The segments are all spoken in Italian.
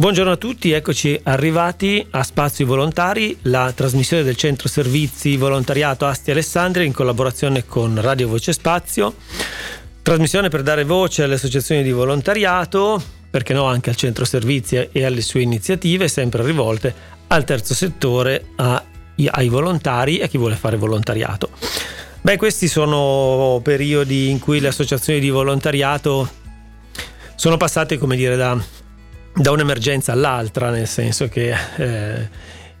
Buongiorno a tutti, eccoci arrivati a Spazi Volontari, la trasmissione del Centro Servizi Volontariato Asti Alessandria in collaborazione con Radio Voce Spazio. Trasmissione per dare voce alle associazioni di volontariato, perché no anche al Centro Servizi e alle sue iniziative, sempre rivolte al terzo settore, a, ai volontari e a chi vuole fare volontariato. Beh, questi sono periodi in cui le associazioni di volontariato sono passate, come dire, da da un'emergenza all'altra, nel senso che eh,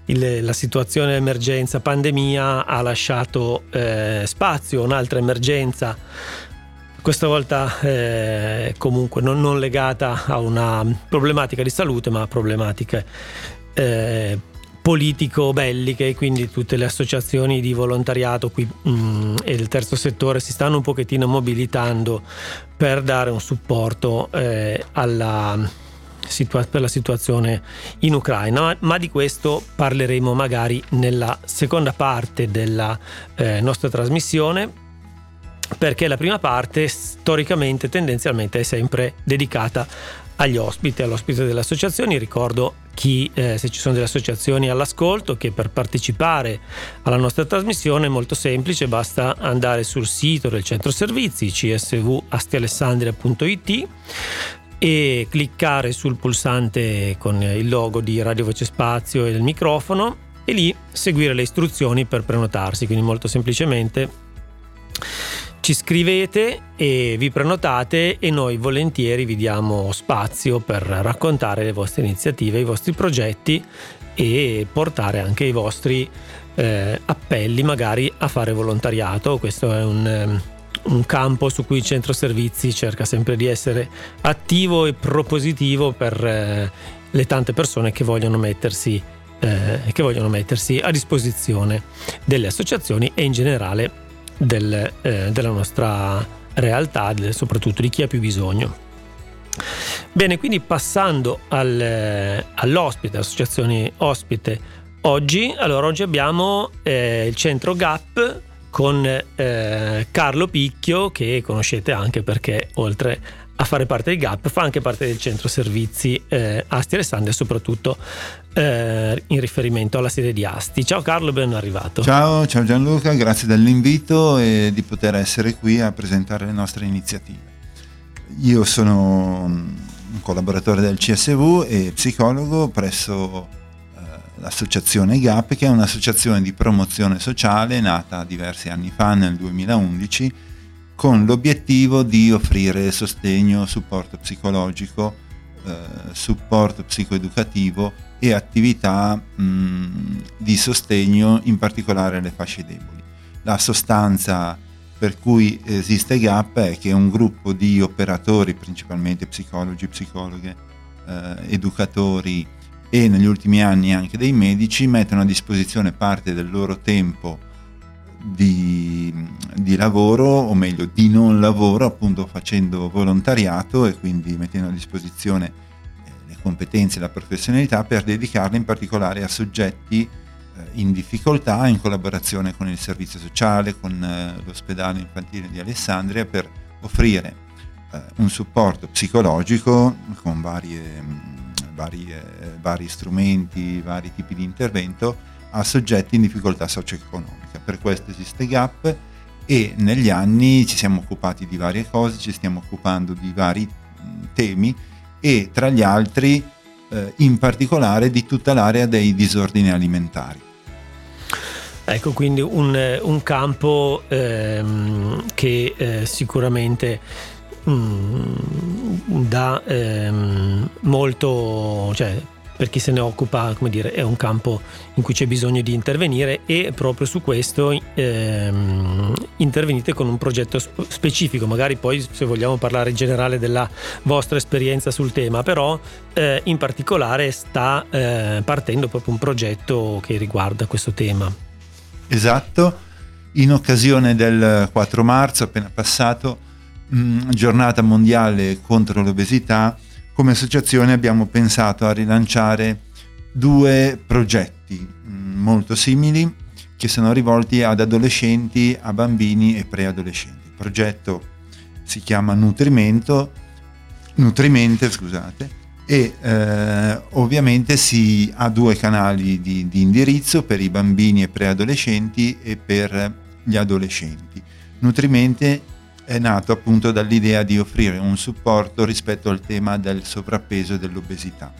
il, la situazione emergenza pandemia ha lasciato eh, spazio a un'altra emergenza, questa volta eh, comunque non, non, legata a una problematica di salute, ma a problematiche eh, politico-belliche, quindi tutte le associazioni di volontariato qui, mh, mm, e il terzo settore si stanno un pochettino mobilitando per dare un supporto eh, alla situa- per la situazione in Ucraina, ma, di questo parleremo magari nella seconda parte della eh, nostra trasmissione perché la prima parte storicamente tendenzialmente è sempre dedicata agli ospiti, all'ospite delle associazioni. Ricordo chi, eh, se ci sono delle associazioni all'ascolto, che per partecipare alla nostra trasmissione è molto semplice, basta andare sul sito del centro servizi csvastialessandria.it e cliccare sul pulsante con il logo di Radio Voce Spazio e il microfono e lì seguire le istruzioni per prenotarsi. Quindi molto semplicemente ci scrivete e vi prenotate e noi volentieri vi diamo spazio per raccontare le vostre iniziative, i vostri progetti e portare anche i vostri eh, appelli magari a fare volontariato. Questo è un un campo su cui il centro servizi cerca sempre di essere attivo e propositivo per eh, le tante persone che vogliono mettersi eh, che vogliono mettersi a disposizione delle associazioni e in generale del, eh, della nostra realtà, soprattutto di chi ha più bisogno. Bene, quindi passando al, eh, all'ospite, associazioni ospite, oggi, allora oggi abbiamo eh, il centro GAP con eh, Carlo Picchio che conoscete anche perché oltre a fare parte del GAP fa anche parte del centro servizi eh, Asti Alessandria soprattutto eh, in riferimento alla sede di Asti. Ciao Carlo, ben arrivato. Ciao, ciao Gianluca, grazie dell'invito e di poter essere qui a presentare le nostre iniziative. Io sono un collaboratore del CSV e psicologo presso l'associazione GAP, che è un'associazione di promozione sociale nata diversi anni fa, nel 2011, con l'obiettivo di offrire sostegno, supporto psicologico, eh, supporto psicoeducativo e attività mh, di sostegno in particolare alle fasce deboli. La sostanza per cui esiste GAP è che un gruppo di operatori, principalmente psicologi, psicologhe, eh, educatori, e negli ultimi anni anche dei medici mettono a disposizione parte del loro tempo di, di, lavoro, o meglio di non lavoro, appunto facendo volontariato e quindi mettendo a disposizione eh, le competenze e la professionalità per dedicarle in particolare a soggetti eh, in difficoltà in collaborazione con il servizio sociale, con eh, l'ospedale infantile di Alessandria per offrire un supporto psicologico con varie vari, eh, vari strumenti, vari tipi di intervento a soggetti in difficoltà socio-economica. Per questo esiste GAP e negli anni ci siamo occupati di varie cose, ci stiamo occupando di vari temi e tra gli altri eh, in particolare di tutta l'area dei disordini alimentari. Ecco, quindi un, un campo ehm, che eh, sicuramente Mm, da ehm, molto, cioè, per chi se ne occupa, come dire, è un campo in cui c'è bisogno di intervenire e proprio su questo ehm, intervenite con un progetto specifico, magari poi se vogliamo parlare in generale della vostra esperienza sul tema, però eh, in particolare sta eh, partendo proprio un progetto che riguarda questo tema. Esatto, in occasione del 4 marzo appena passato mh, mm, giornata mondiale contro l'obesità, come associazione abbiamo pensato a rilanciare due progetti mh, mm, molto simili che sono rivolti ad adolescenti, a bambini e preadolescenti. Il progetto si chiama Nutrimento, Nutrimente, scusate, e eh, ovviamente si ha due canali di, di, indirizzo per i bambini e preadolescenti e per gli adolescenti. Nutrimente è nato appunto dall'idea di offrire un supporto rispetto al tema del sovrappeso e dell'obesità.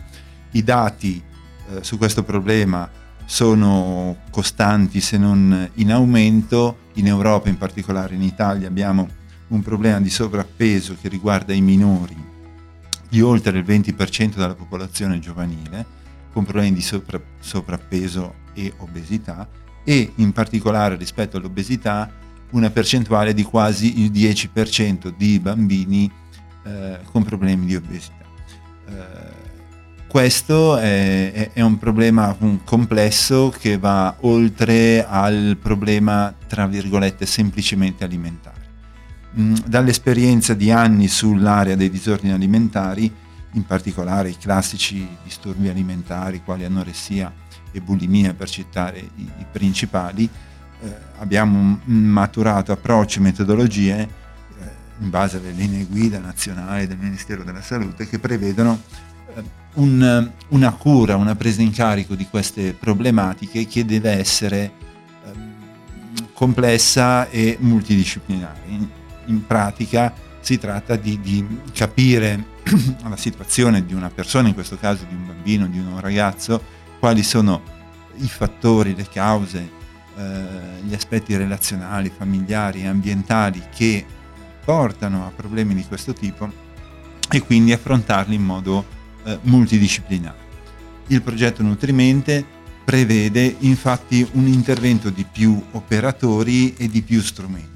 I dati eh, su questo problema sono costanti se non in aumento, in Europa in particolare in Italia abbiamo un problema di sovrappeso che riguarda i minori di oltre il 20% della popolazione giovanile con problemi di sopra, sovrappeso e obesità e in particolare rispetto all'obesità una percentuale di quasi il 10% di bambini eh, con problemi di obesità. Eh, questo è, è, un problema complesso che va oltre al problema, tra virgolette, semplicemente alimentare. Mm, dall'esperienza di anni sull'area dei disordini alimentari, in particolare i classici disturbi alimentari quali anoressia e bulimia per citare i, i principali, eh, abbiamo maturato approcci e metodologie eh, in base alle linee guida nazionali del Ministero della Salute che prevedono eh, un, una cura, una presa in carico di queste problematiche che deve essere ehm, complessa e multidisciplinare. In pratica si tratta di, di capire la situazione di una persona, in questo caso di un bambino, di un ragazzo, quali sono i fattori, le cause, eh, gli aspetti relazionali, familiari ambientali che portano a problemi di questo tipo e quindi affrontarli in modo eh, multidisciplinare. Il progetto Nutrimente prevede infatti un intervento di più operatori e di più strumenti.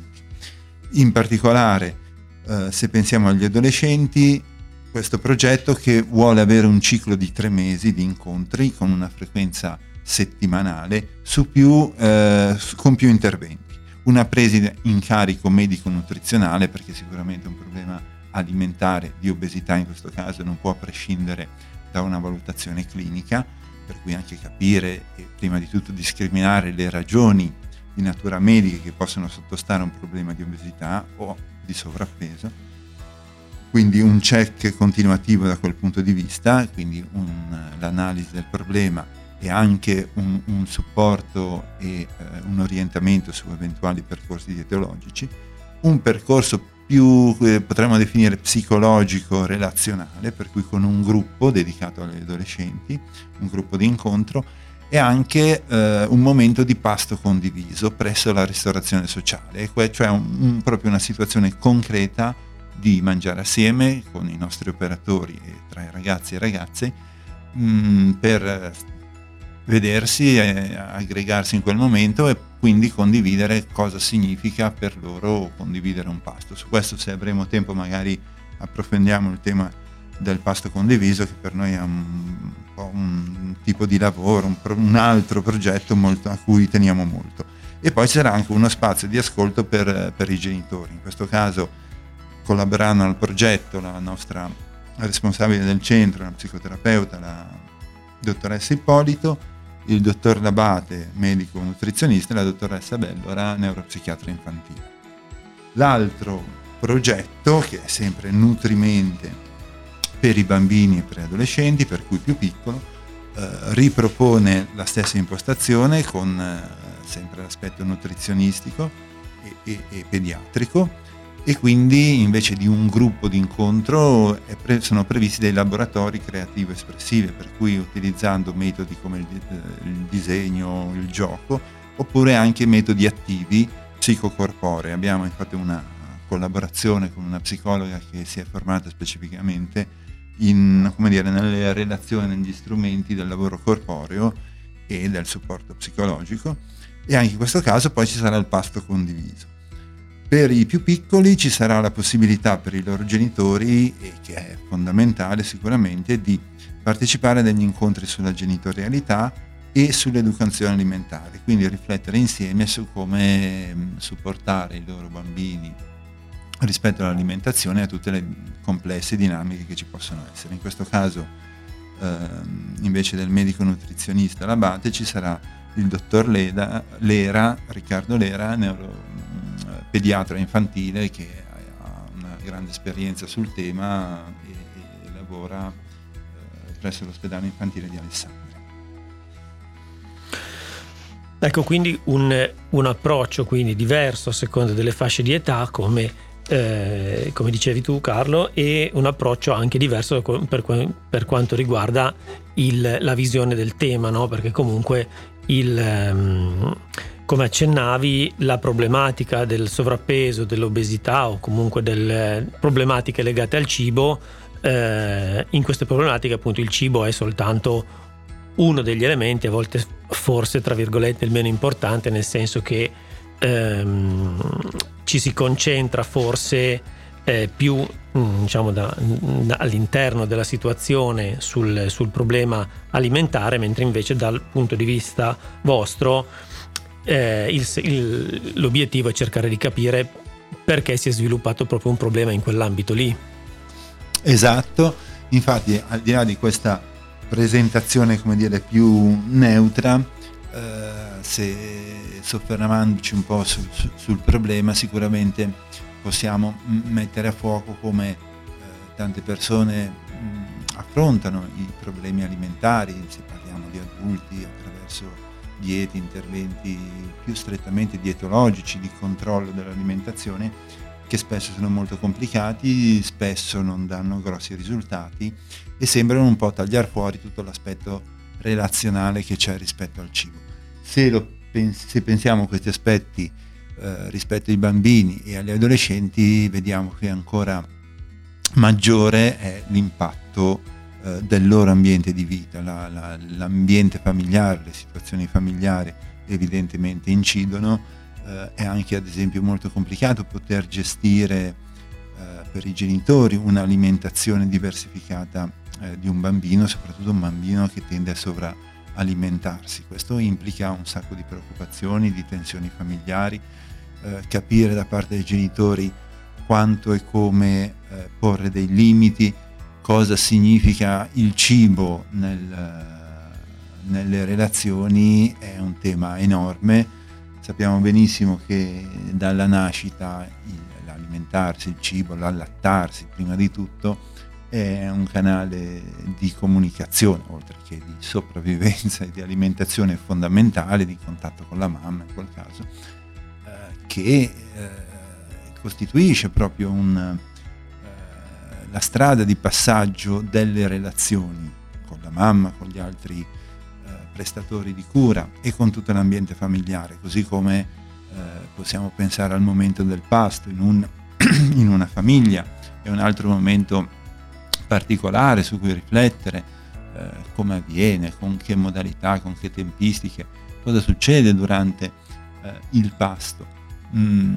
In particolare, eh, se pensiamo agli adolescenti, questo progetto che vuole avere un ciclo di tre mesi di incontri con una frequenza settimanale più, eh, con più interventi. Una presa in carico medico-nutrizionale, perché sicuramente un problema alimentare di obesità in questo caso non può prescindere da una valutazione clinica, per cui anche capire e prima di tutto discriminare le ragioni di natura medica che possono sottostare a un problema di obesità o di sovrappeso. Quindi un check continuativo da quel punto di vista, quindi un, l'analisi del problema e anche un, un supporto e eh, un orientamento su eventuali percorsi dietologici. Un percorso più eh, potremmo definire psicologico relazionale, per cui con un gruppo dedicato agli adolescenti, un gruppo di incontro e anche eh, un momento di pasto condiviso presso la ristorazione sociale, cioè un, un, proprio una situazione concreta di mangiare assieme con i nostri operatori e tra i ragazzi e ragazze mh, mm, per vedersi e aggregarsi in quel momento e quindi condividere cosa significa per loro condividere un pasto. Su questo se avremo tempo magari approfondiamo il tema del pasto condiviso che per noi è un, un tipo di lavoro, un, un altro progetto molto, a cui teniamo molto. E poi c'era anche uno spazio di ascolto per, per i genitori. In questo caso collaborando al progetto la nostra responsabile del centro, la psicoterapeuta, la dottoressa Ippolito, il dottor Labate, medico nutrizionista, e la dottoressa Bellora, neuropsichiatra infantile. L'altro progetto, che è sempre Nutrimente per i bambini e per gli adolescenti, per cui più piccolo, eh, ripropone la stessa impostazione con eh, sempre l'aspetto nutrizionistico e, e, e, pediatrico e quindi invece di un gruppo di incontro pre- sono previsti dei laboratori creativo espressivi, per cui utilizzando metodi come il, eh, il disegno, il gioco, oppure anche metodi attivi psicocorporei. Abbiamo infatti una collaborazione con una psicologa che si è formata specificamente in, dire, nelle relazioni, negli strumenti del lavoro corporeo e del supporto psicologico e anche in questo caso poi ci sarà il pasto condiviso. Per i più piccoli ci sarà la possibilità per i loro genitori, che è fondamentale sicuramente, di partecipare a degli incontri sulla genitorialità e sull'educazione alimentare, quindi riflettere insieme su come supportare i loro bambini rispetto all'alimentazione e a tutte le complesse dinamiche che ci possono essere. In questo caso ehm, invece del medico nutrizionista Labate ci sarà il dottor Leda, Lera, Riccardo Lera, neuro, mm, pediatra infantile che ha una grande esperienza sul tema e, e lavora eh, presso l'ospedale infantile di Alessandria. Ecco, quindi un, un, approccio quindi diverso a seconda delle fasce di età, come, eh, come dicevi tu Carlo, e un approccio anche diverso per, per quanto riguarda il, la visione del tema, no? perché comunque il... Um, come accennavi, la problematica del sovrappeso, dell'obesità o comunque delle problematiche legate al cibo, eh, in queste problematiche appunto il cibo è soltanto uno degli elementi, a volte forse tra virgolette il meno importante, nel senso che ehm, ci si concentra forse eh, più mm, diciamo da, da, all'interno della situazione sul, sul problema alimentare, mentre invece dal punto di vista vostro eh, il, il, l'obiettivo è cercare di capire perché si è sviluppato proprio un problema in quell'ambito lì. Esatto, infatti al di là di questa presentazione come dire più neutra, eh, se soffermandoci un po' sul, sul, problema sicuramente possiamo mettere a fuoco come eh, tante persone mh, affrontano i problemi alimentari, se parliamo di adulti attraverso diete, interventi più strettamente dietologici di controllo dell'alimentazione che spesso sono molto complicati, spesso non danno grossi risultati e sembrano un po' tagliare fuori tutto l'aspetto relazionale che c'è rispetto al cibo. Se, pens- se pensiamo a questi aspetti eh, rispetto ai bambini e agli adolescenti, vediamo che ancora maggiore è l'impatto eh, del loro ambiente di vita, la, la, l'ambiente familiare, le situazioni familiari evidentemente incidono, eh, è anche ad esempio molto complicato poter gestire eh, per i genitori un'alimentazione diversificata eh, di un bambino, soprattutto un bambino che tende a sovralimentarsi. Questo implica un sacco di preoccupazioni, di tensioni familiari, capire da parte dei genitori quanto e come porre dei limiti, cosa significa il cibo nel, nelle relazioni è un tema enorme. Sappiamo benissimo che dalla nascita l'alimentarsi, il cibo, l'allattarsi prima di tutto è un canale di comunicazione, oltre che di sopravvivenza e di alimentazione fondamentale, di contatto con la mamma in quel caso, eh, che eh, costituisce proprio un, la strada di passaggio delle relazioni con la mamma, con gli altri eh, prestatori di cura e con tutto l'ambiente familiare, così come eh, possiamo pensare al momento del pasto in, un, in una famiglia, è un altro momento particolare su cui riflettere, eh, come avviene, con che modalità, con che tempistiche, cosa succede durante eh, il pasto. Mm,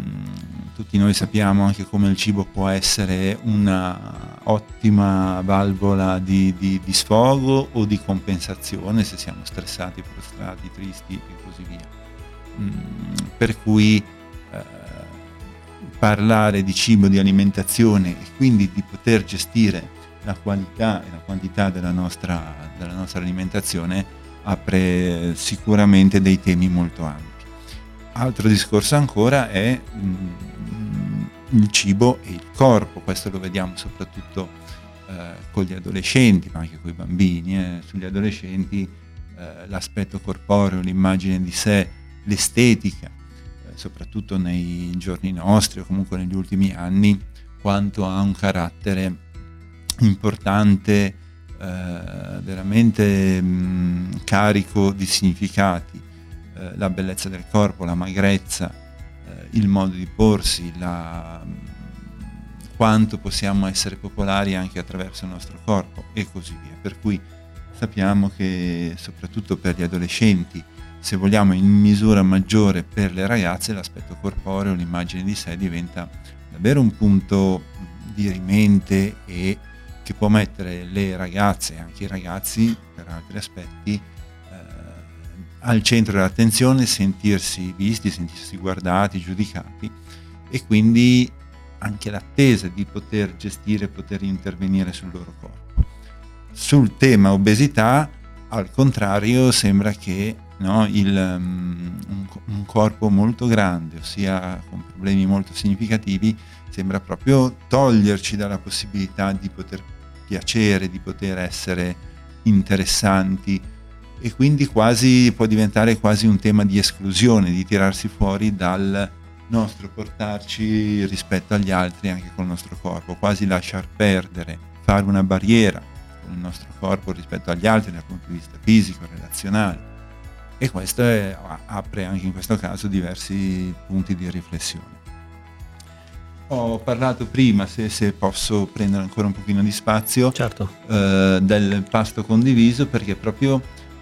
tutti noi sappiamo anche come il cibo può essere una ottima valvola di, di, di, sfogo o di compensazione se siamo stressati, prostrati, tristi e così via. Mm, per cui eh, parlare di cibo, di alimentazione e quindi di poter gestire la qualità e la quantità della nostra, della nostra alimentazione apre sicuramente dei temi molto ampi. Altro discorso ancora è mm, il cibo e il corpo, questo lo vediamo soprattutto eh, con gli adolescenti, ma anche con i bambini. Eh. Sugli adolescenti eh, l'aspetto corporeo, l'immagine di sé, l'estetica, eh, soprattutto nei giorni nostri o comunque negli ultimi anni, quanto ha un carattere importante, eh, veramente mh, mm, carico di significati la bellezza del corpo, la magrezza, eh, il modo di porsi, la, quanto possiamo essere popolari anche attraverso il nostro corpo e così via. Per cui sappiamo che soprattutto per gli adolescenti, se vogliamo in misura maggiore per le ragazze, l'aspetto corporeo, l'immagine di sé diventa davvero un punto di rimente e che può mettere le ragazze e anche i ragazzi per altri aspetti al centro dell'attenzione, sentirsi visti, sentirsi guardati, giudicati e quindi anche l'attesa di poter gestire, poter intervenire sul loro corpo. Sul tema obesità, al contrario, sembra che no, il, um, un, un, corpo molto grande, ossia con problemi molto significativi, sembra proprio toglierci dalla possibilità di poter piacere, di poter essere interessanti e quindi quasi può diventare quasi un tema di esclusione, di tirarsi fuori dal nostro portarci rispetto agli altri anche col nostro corpo, quasi lasciar perdere, fare una barriera con il nostro corpo rispetto agli altri dal punto di vista fisico, relazionale. E questo è, apre anche in questo caso diversi punti di riflessione. Ho parlato prima, se, se, posso prendere ancora un pochino di spazio, certo. eh, del pasto condiviso, perché proprio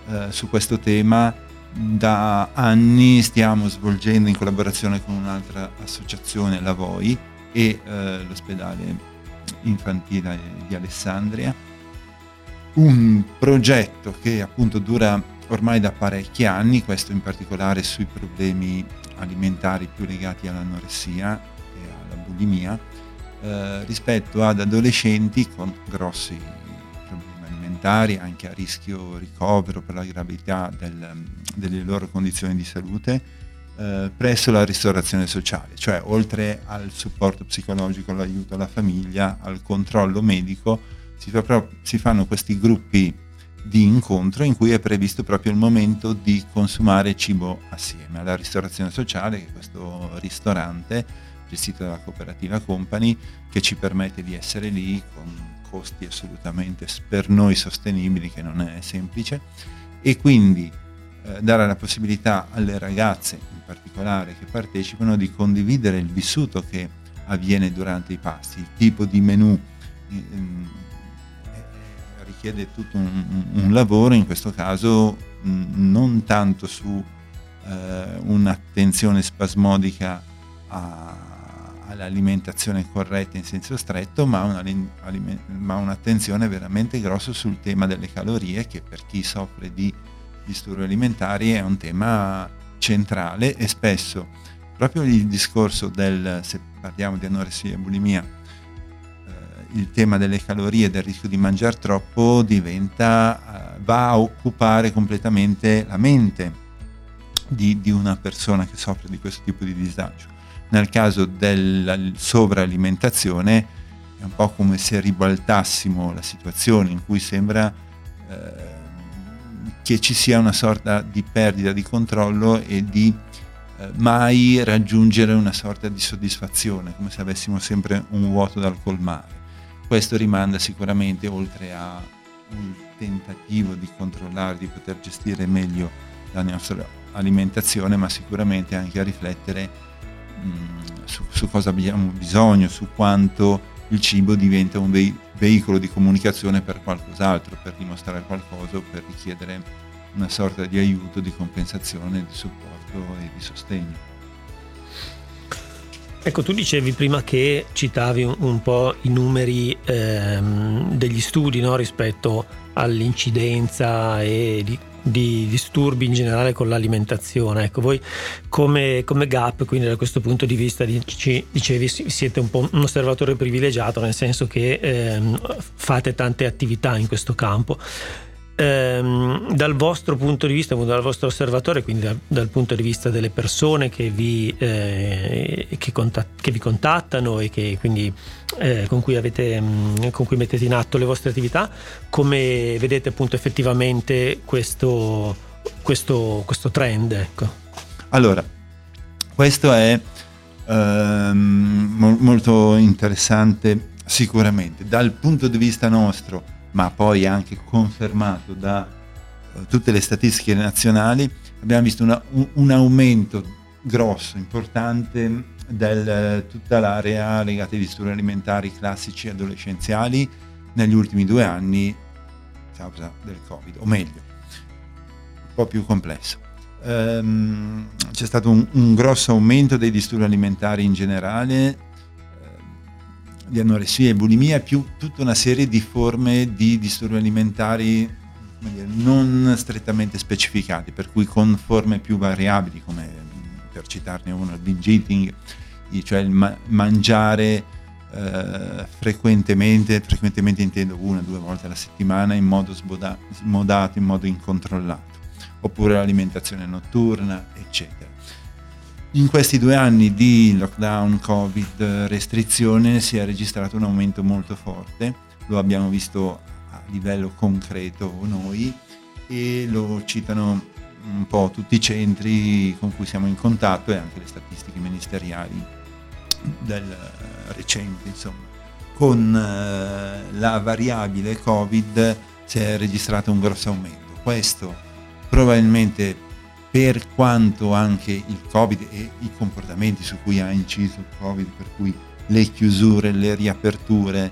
eh, su questo tema da anni stiamo svolgendo in collaborazione con un'altra associazione, la VOI, e eh, l'ospedale infantile di Alessandria, un progetto che appunto dura ormai da parecchi anni, questo in particolare sui problemi alimentari più legati all'anoressia e alla bulimia, eh, rispetto ad adolescenti con grossi alimentari, anche a rischio ricovero per la gravità del, delle loro condizioni di salute, eh, presso la ristorazione sociale, cioè oltre al supporto psicologico, all'aiuto alla famiglia, al controllo medico, si, fa proprio, si fanno questi gruppi di incontro in cui è previsto proprio il momento di consumare cibo assieme alla ristorazione sociale, che è questo ristorante gestito dalla cooperativa Company che ci permette di essere lì con costi assolutamente per noi sostenibili, che non è semplice, e quindi eh, dare la possibilità alle ragazze particolare che partecipano di condividere il vissuto che avviene durante i pasti, il tipo di menù ehm, richiede tutto un, un, lavoro, in questo caso non tanto su eh, un'attenzione spasmodica a, all'alimentazione corretta in senso stretto, ma, una, ma un'attenzione veramente grossa sul tema delle calorie che per chi soffre di disturbi alimentari è un tema centrale e spesso proprio il discorso del, se parliamo di anoressia e bulimia, eh, il tema delle calorie, del rischio di mangiare troppo diventa, eh, va a occupare completamente la mente di, di, una persona che soffre di questo tipo di disagio. Nel caso della sovralimentazione è un po' come se ribaltassimo la situazione in cui sembra eh, che ci sia una sorta di perdita di controllo e di eh, mai raggiungere una sorta di soddisfazione, come se avessimo sempre un vuoto dal colmare. Questo rimanda sicuramente, oltre a un tentativo di controllare, di poter gestire meglio la nostra alimentazione, ma sicuramente anche a riflettere mh, su, su, cosa abbiamo bisogno, su quanto il cibo diventa un ve- veicolo di comunicazione per qualcos'altro, per dimostrare qualcosa o per richiedere una sorta di aiuto, di compensazione, di supporto e di sostegno. Ecco, tu dicevi prima che citavi un, un po' i numeri ehm, degli studi no, rispetto all'incidenza e di di disturbi in generale con l'alimentazione. Ecco, voi come, come GAP, quindi da questo punto di vista, dicevi, siete un po' un osservatore privilegiato, nel senso che ehm, fate tante attività in questo campo ehm, dal vostro punto di vista, dal vostro osservatore, quindi dal, dal punto di vista delle persone che vi, eh, che contat- che vi contattano e che quindi, eh, con, cui avete, mm, con cui mettete in atto le vostre attività, come vedete appunto effettivamente questo, questo, questo trend? Ecco. Allora, questo è ehm, molto interessante sicuramente dal punto di vista nostro ma poi anche confermato da uh, tutte le statistiche nazionali, abbiamo visto una, un, aumento grosso, importante di tutta l'area legata ai disturbi alimentari classici adolescenziali negli ultimi due anni causa del Covid, o meglio, un po' più complesso. Um, c'è stato un, un grosso aumento dei disturbi alimentari in generale, di anoressia e bulimia, più tutta una serie di forme di disturbi alimentari non strettamente specificati, per cui con forme più variabili, come per citarne uno, il binge eating, cioè il ma- mangiare eh, frequentemente, frequentemente intendo una o due volte alla settimana in modo sboda- smodato, in modo incontrollato, oppure l'alimentazione notturna, eccetera. In questi due anni di lockdown, covid, restrizione si è registrato un aumento molto forte, lo abbiamo visto livello concreto noi e lo citano un po' tutti i centri con cui siamo in contatto e anche le statistiche ministeriali del recente, insomma. Con eh, la variabile Covid si è registrato un grosso aumento. Questo probabilmente per quanto anche il Covid e i comportamenti su cui ha inciso il Covid, per cui le chiusure, le riaperture,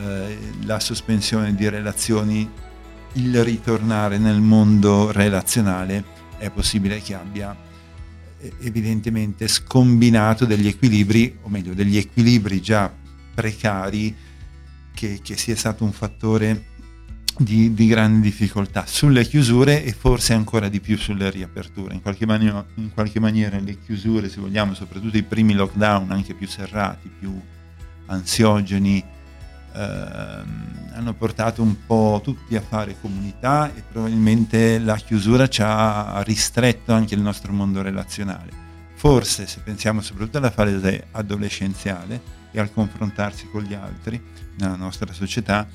eh, la sospensione di relazioni, il ritornare nel mondo relazionale è possibile che abbia eh, evidentemente scombinato degli equilibri, o meglio degli equilibri già precari, che, che sia stato un fattore di, di grande difficoltà sulle chiusure e forse ancora di più sulle riaperture. In qualche, mani- in qualche maniera le chiusure, se vogliamo, soprattutto i primi lockdown, anche più serrati, più ansiogeni, ehm, hanno portato un po' tutti a fare comunità e probabilmente la chiusura ci ha ristretto anche il nostro mondo relazionale. Forse se pensiamo soprattutto alla fase adolescenziale e al confrontarsi con gli altri nella nostra società,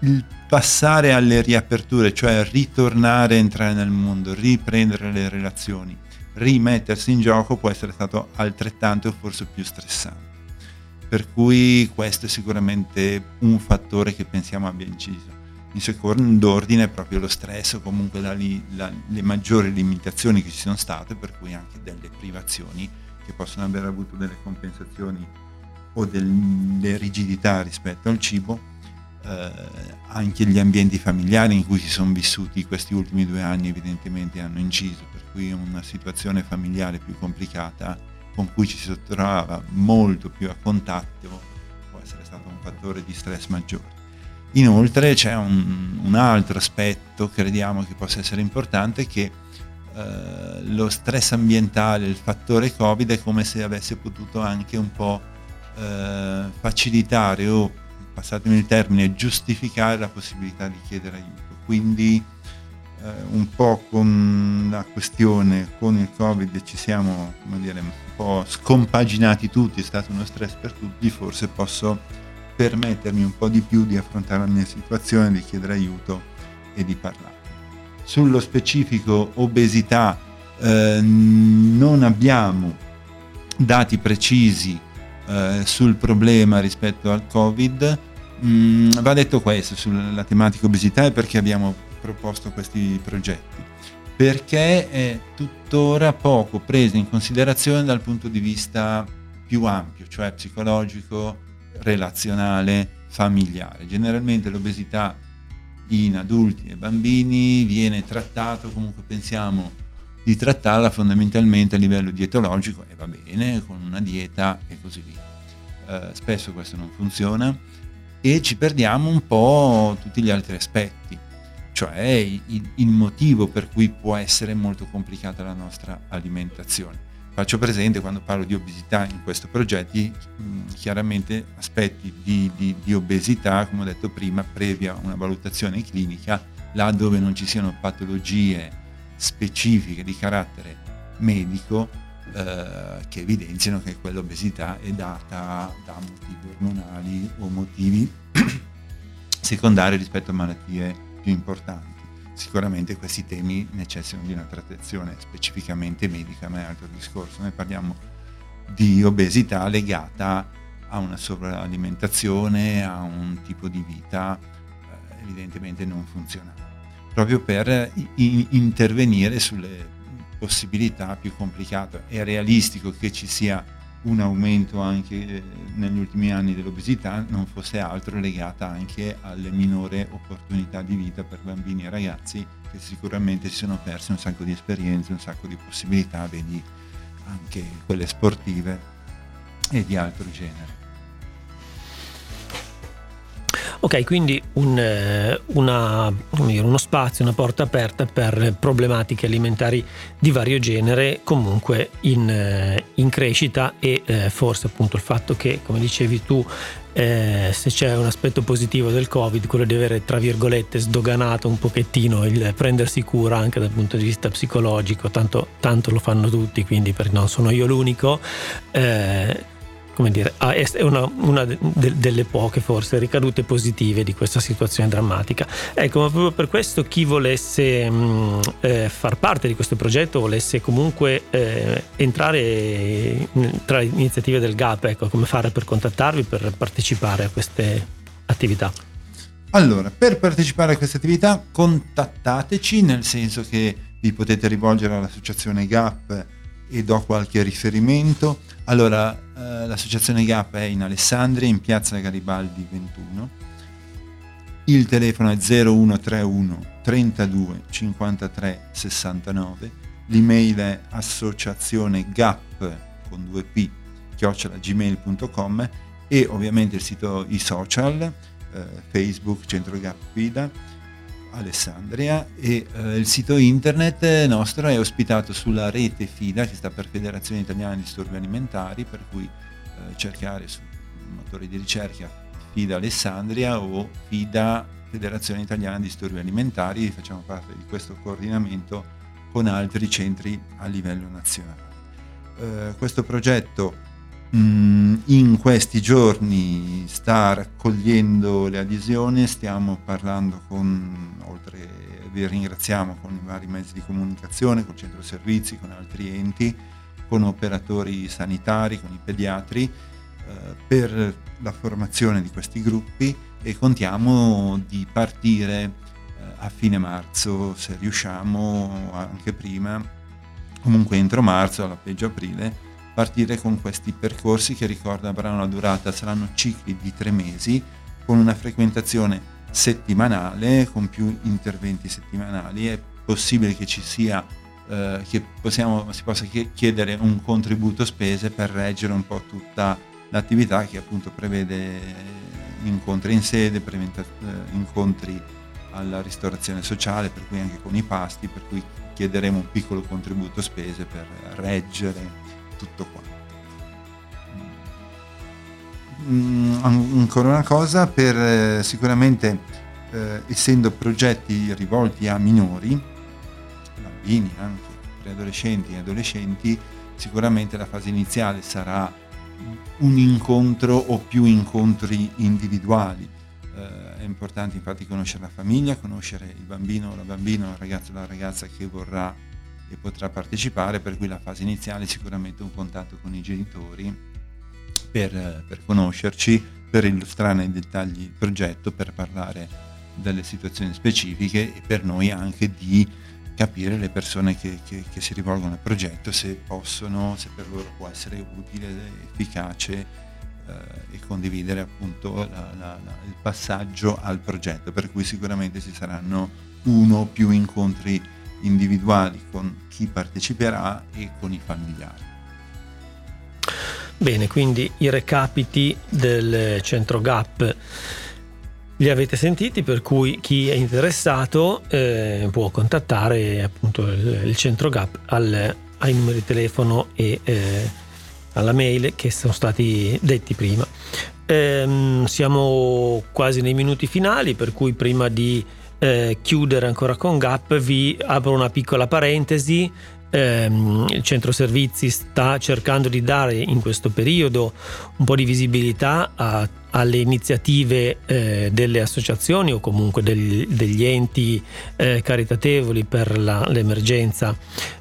il passare alle riaperture, cioè ritornare a entrare nel mondo, riprendere le relazioni, rimettersi in gioco può essere stato altrettanto o forse più stressante. Per cui questo è sicuramente un fattore che pensiamo abbia inciso. In secondo ordine è proprio lo stress o comunque la, la, le maggiori limitazioni che ci sono state, per cui anche delle privazioni che possono aver avuto delle compensazioni o delle rigidità rispetto al cibo eh, anche gli ambienti familiari in cui si sono vissuti questi ultimi due anni evidentemente hanno inciso, per cui una situazione familiare più complicata con cui ci si trovava molto più a contatto può essere stato un fattore di stress maggiore. Inoltre c'è un, un altro aspetto, crediamo che possa essere importante, che eh, lo stress ambientale, il fattore Covid è come se avesse potuto anche un po' eh, facilitare o passatemi il termine, giustificare la possibilità di chiedere aiuto. Quindi eh, un po' con la questione, con il Covid ci siamo dire, un po' scompaginati tutti, è stato uno stress per tutti, forse posso permettermi un po' di più di affrontare la mia situazione, di chiedere aiuto e di parlare. Sullo specifico obesità eh, non abbiamo dati precisi eh, sul problema rispetto al Covid, Mm, va detto questo sulla tematica obesità e perché abbiamo proposto questi progetti. Perché è tuttora poco presa in considerazione dal punto di vista più ampio, cioè psicologico, relazionale, familiare. Generalmente l'obesità in adulti e bambini viene trattato, comunque pensiamo di trattarla fondamentalmente a livello dietologico e va bene, con una dieta e così via. Eh, spesso questo non funziona e ci perdiamo un po' tutti gli altri aspetti, cioè il, il motivo per cui può essere molto complicata la nostra alimentazione. Faccio presente quando parlo di obesità in questi progetti, chiaramente aspetti di, di, di, obesità, come ho detto prima, previa una valutazione clinica, là dove non ci siano patologie specifiche di carattere medico, eh, che evidenziano che quell'obesità è data da motivi ormonali o motivi secondari rispetto a malattie più importanti. Sicuramente questi temi necessitano di una trattazione specificamente medica, ma è altro discorso. Noi parliamo di obesità legata a una sovralimentazione, a un tipo di vita eh, evidentemente non funzionale, proprio per in- intervenire sulle possibilità più complicata. È realistico che ci sia un aumento anche eh, negli ultimi anni dell'obesità, non fosse altro legata anche alle minore opportunità di vita per bambini e ragazzi che sicuramente si sono persi un sacco di esperienze, un sacco di possibilità, vedi anche quelle sportive e di altro genere. Ok, quindi un, eh, una, uno spazio, una porta aperta per problematiche alimentari di vario genere, comunque in, eh, in crescita e eh, forse appunto il fatto che, come dicevi tu, eh, se c'è un aspetto positivo del Covid, quello di avere, tra virgolette, sdoganato un pochettino il prendersi cura anche dal punto di vista psicologico, tanto, tanto lo fanno tutti, quindi non sono io l'unico. Eh, come dire, è una, una de, delle poche forse ricadute positive di questa situazione drammatica. Ecco, ma proprio per questo chi volesse mh, eh, far parte di questo progetto, volesse comunque eh, entrare tra le iniziative del GAP, ecco, come fare per contattarvi, per partecipare a queste attività? Allora, per partecipare a queste attività contattateci, nel senso che vi potete rivolgere all'associazione GAP e do qualche riferimento. Allora, eh, l'associazione GAP è in Alessandria, in piazza Garibaldi 21. Il telefono è 0131 32 53 69. L'email è associazione GAP con 2p chiocciolagmail.com e ovviamente il sito i social, eh, Facebook Centro GAP Guida Alessandria e eh, il sito internet nostro è ospitato sulla rete FIDA che sta per Federazione Italiana di Disturbi Alimentari per cui eh, cercare su motori di ricerca FIDA Alessandria o FIDA Federazione Italiana di Disturbi Alimentari facciamo parte di questo coordinamento con altri centri a livello nazionale. Eh, questo progetto in questi giorni sta raccogliendo le adesioni, stiamo parlando con, oltre vi ringraziamo con i vari mezzi di comunicazione, con il centro servizi, con altri enti, con operatori sanitari, con i pediatri, eh, per la formazione di questi gruppi e contiamo di partire eh, a fine marzo, se riusciamo, anche prima, comunque entro marzo, alla peggio aprile, partire con questi percorsi che ricordo avranno una durata, saranno cicli di tre mesi con una frequentazione settimanale, con più interventi settimanali. È possibile che ci sia, eh, che possiamo, si possa chiedere un contributo spese per reggere un po' tutta l'attività che appunto prevede incontri in sede, preventa, eh, incontri alla ristorazione sociale, per cui anche con i pasti, per cui chiederemo un piccolo contributo spese per reggere tutto qua. Mm, ancora una cosa, per eh, sicuramente eh, essendo progetti rivolti a minori, bambini anche, preadolescenti e adolescenti, sicuramente la fase iniziale sarà un incontro o più incontri individuali. Eh, è importante infatti conoscere la famiglia, conoscere il bambino o la bambina, il ragazzo o la ragazza che vorrà e potrà partecipare, per cui la fase iniziale è sicuramente un contatto con i genitori per, per conoscerci, per illustrare nei dettagli il progetto, per parlare delle situazioni specifiche e per noi anche di capire le persone che, che, che, si rivolgono al progetto se possono, se per loro può essere utile, efficace eh, e condividere appunto la, la, la, il passaggio al progetto, per cui sicuramente ci saranno uno o più incontri individuali con chi parteciperà e con i familiari. Bene, quindi i recapiti del centro GAP li avete sentiti, per cui chi è interessato eh, può contattare appunto il, il centro GAP al, ai numeri di telefono e eh, alla mail che sono stati detti prima. Eh, siamo quasi nei minuti finali, per cui prima di eh, chiudere ancora con Gap, vi apro una piccola parentesi. Eh, il centro servizi sta cercando di dare in questo periodo un po' di visibilità a, alle iniziative eh, delle associazioni o comunque degli, degli enti eh, caritatevoli per la, l'emergenza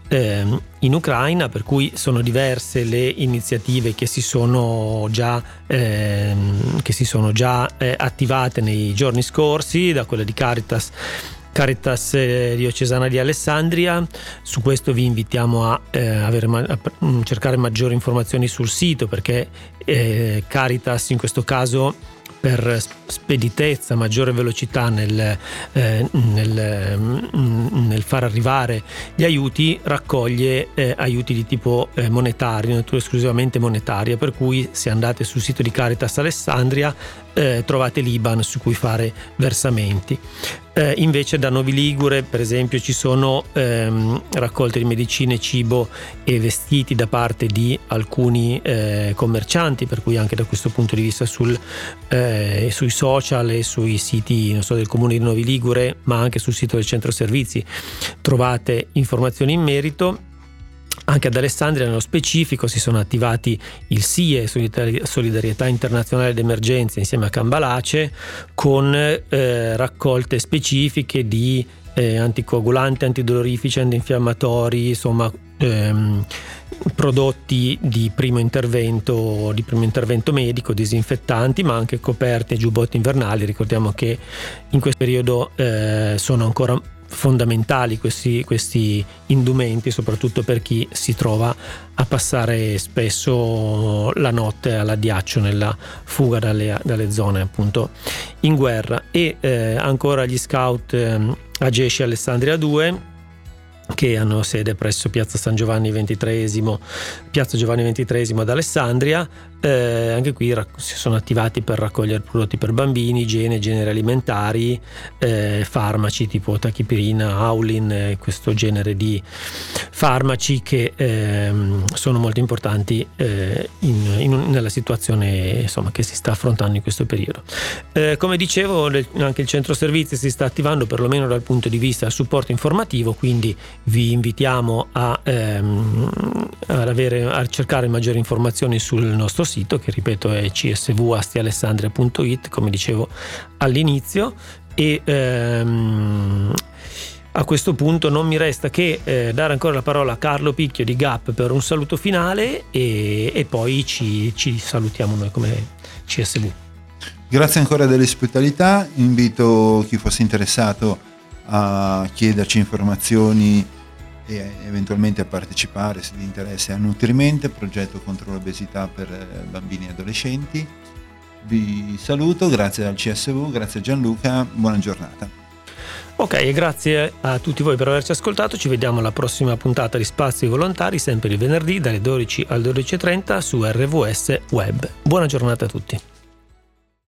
eh, in Ucraina, per cui sono diverse le iniziative che si sono già, eh, che si sono già eh, attivate nei giorni scorsi, da quella di Caritas. Caritas eh, Diocesana di Alessandria, su questo vi invitiamo a, eh, avere, a cercare maggiori informazioni sul sito perché eh, Caritas in questo caso per speditezza, maggiore velocità nel, eh, nel, mm, nel, far arrivare gli aiuti, raccoglie eh, aiuti di tipo eh, monetario, esclusivamente monetaria, per cui se andate sul sito di Caritas Alessandria eh, trovate l'IBAN su cui fare versamenti. Eh, invece da Novi Ligure, per esempio, ci sono ehm, raccolte di medicine, cibo e vestiti da parte di alcuni eh, commercianti, per cui anche da questo punto di vista sul, eh, sui social e sui siti so, del comune di Novi Ligure, ma anche sul sito del centro servizi trovate informazioni in merito Anche ad Alessandria nello specifico si sono attivati il SIE, Solidarietà Internazionale d'Emergenza, insieme a Cambalace, con eh, raccolte specifiche di eh, anticoagulanti, antidolorifici, antinfiammatori, insomma ehm, prodotti di primo, intervento, di primo intervento medico, disinfettanti, ma anche coperti e giubbotti invernali. Ricordiamo che in questo periodo eh, sono ancora fondamentali questi, questi, indumenti, soprattutto per chi si trova a passare spesso la notte all'addiaccio nella fuga dalle, dalle zone appunto in guerra. E eh, ancora gli scout eh, Agesci Alessandria 2 che hanno sede presso Piazza San Giovanni XXIII, Piazza Giovanni XXIII ad Alessandria, eh, anche qui si sono attivati per raccogliere prodotti per bambini, igiene, generi alimentari, eh, farmaci tipo tachipirina, Aulin, eh, questo genere di farmaci che ehm, sono molto importanti eh, in, in, nella situazione insomma, che si sta affrontando in questo periodo. Eh, come dicevo, anche il centro servizi si sta attivando perlomeno dal punto di vista del supporto informativo, quindi vi invitiamo a, ehm, avere, a cercare maggiori informazioni sul nostro sito che ripeto è csvastialessandria.it come dicevo all'inizio e ehm, a questo punto non mi resta che eh, dare ancora la parola a Carlo Picchio di Gap per un saluto finale e, e poi ci, ci salutiamo noi come CSV. Grazie ancora dell'ospitalità, invito chi fosse interessato a chiederci informazioni e eventualmente a partecipare se vi interessa a Nutrimente, progetto contro l'obesità per eh, bambini e adolescenti. Vi saluto, grazie al CSV, grazie a Gianluca, buona giornata. Ok, grazie a tutti voi per averci ascoltato. Ci vediamo alla prossima puntata di Spazi Volontari, sempre il venerdì dalle 12 alle 12.30 su RVS Web. Buona giornata a tutti.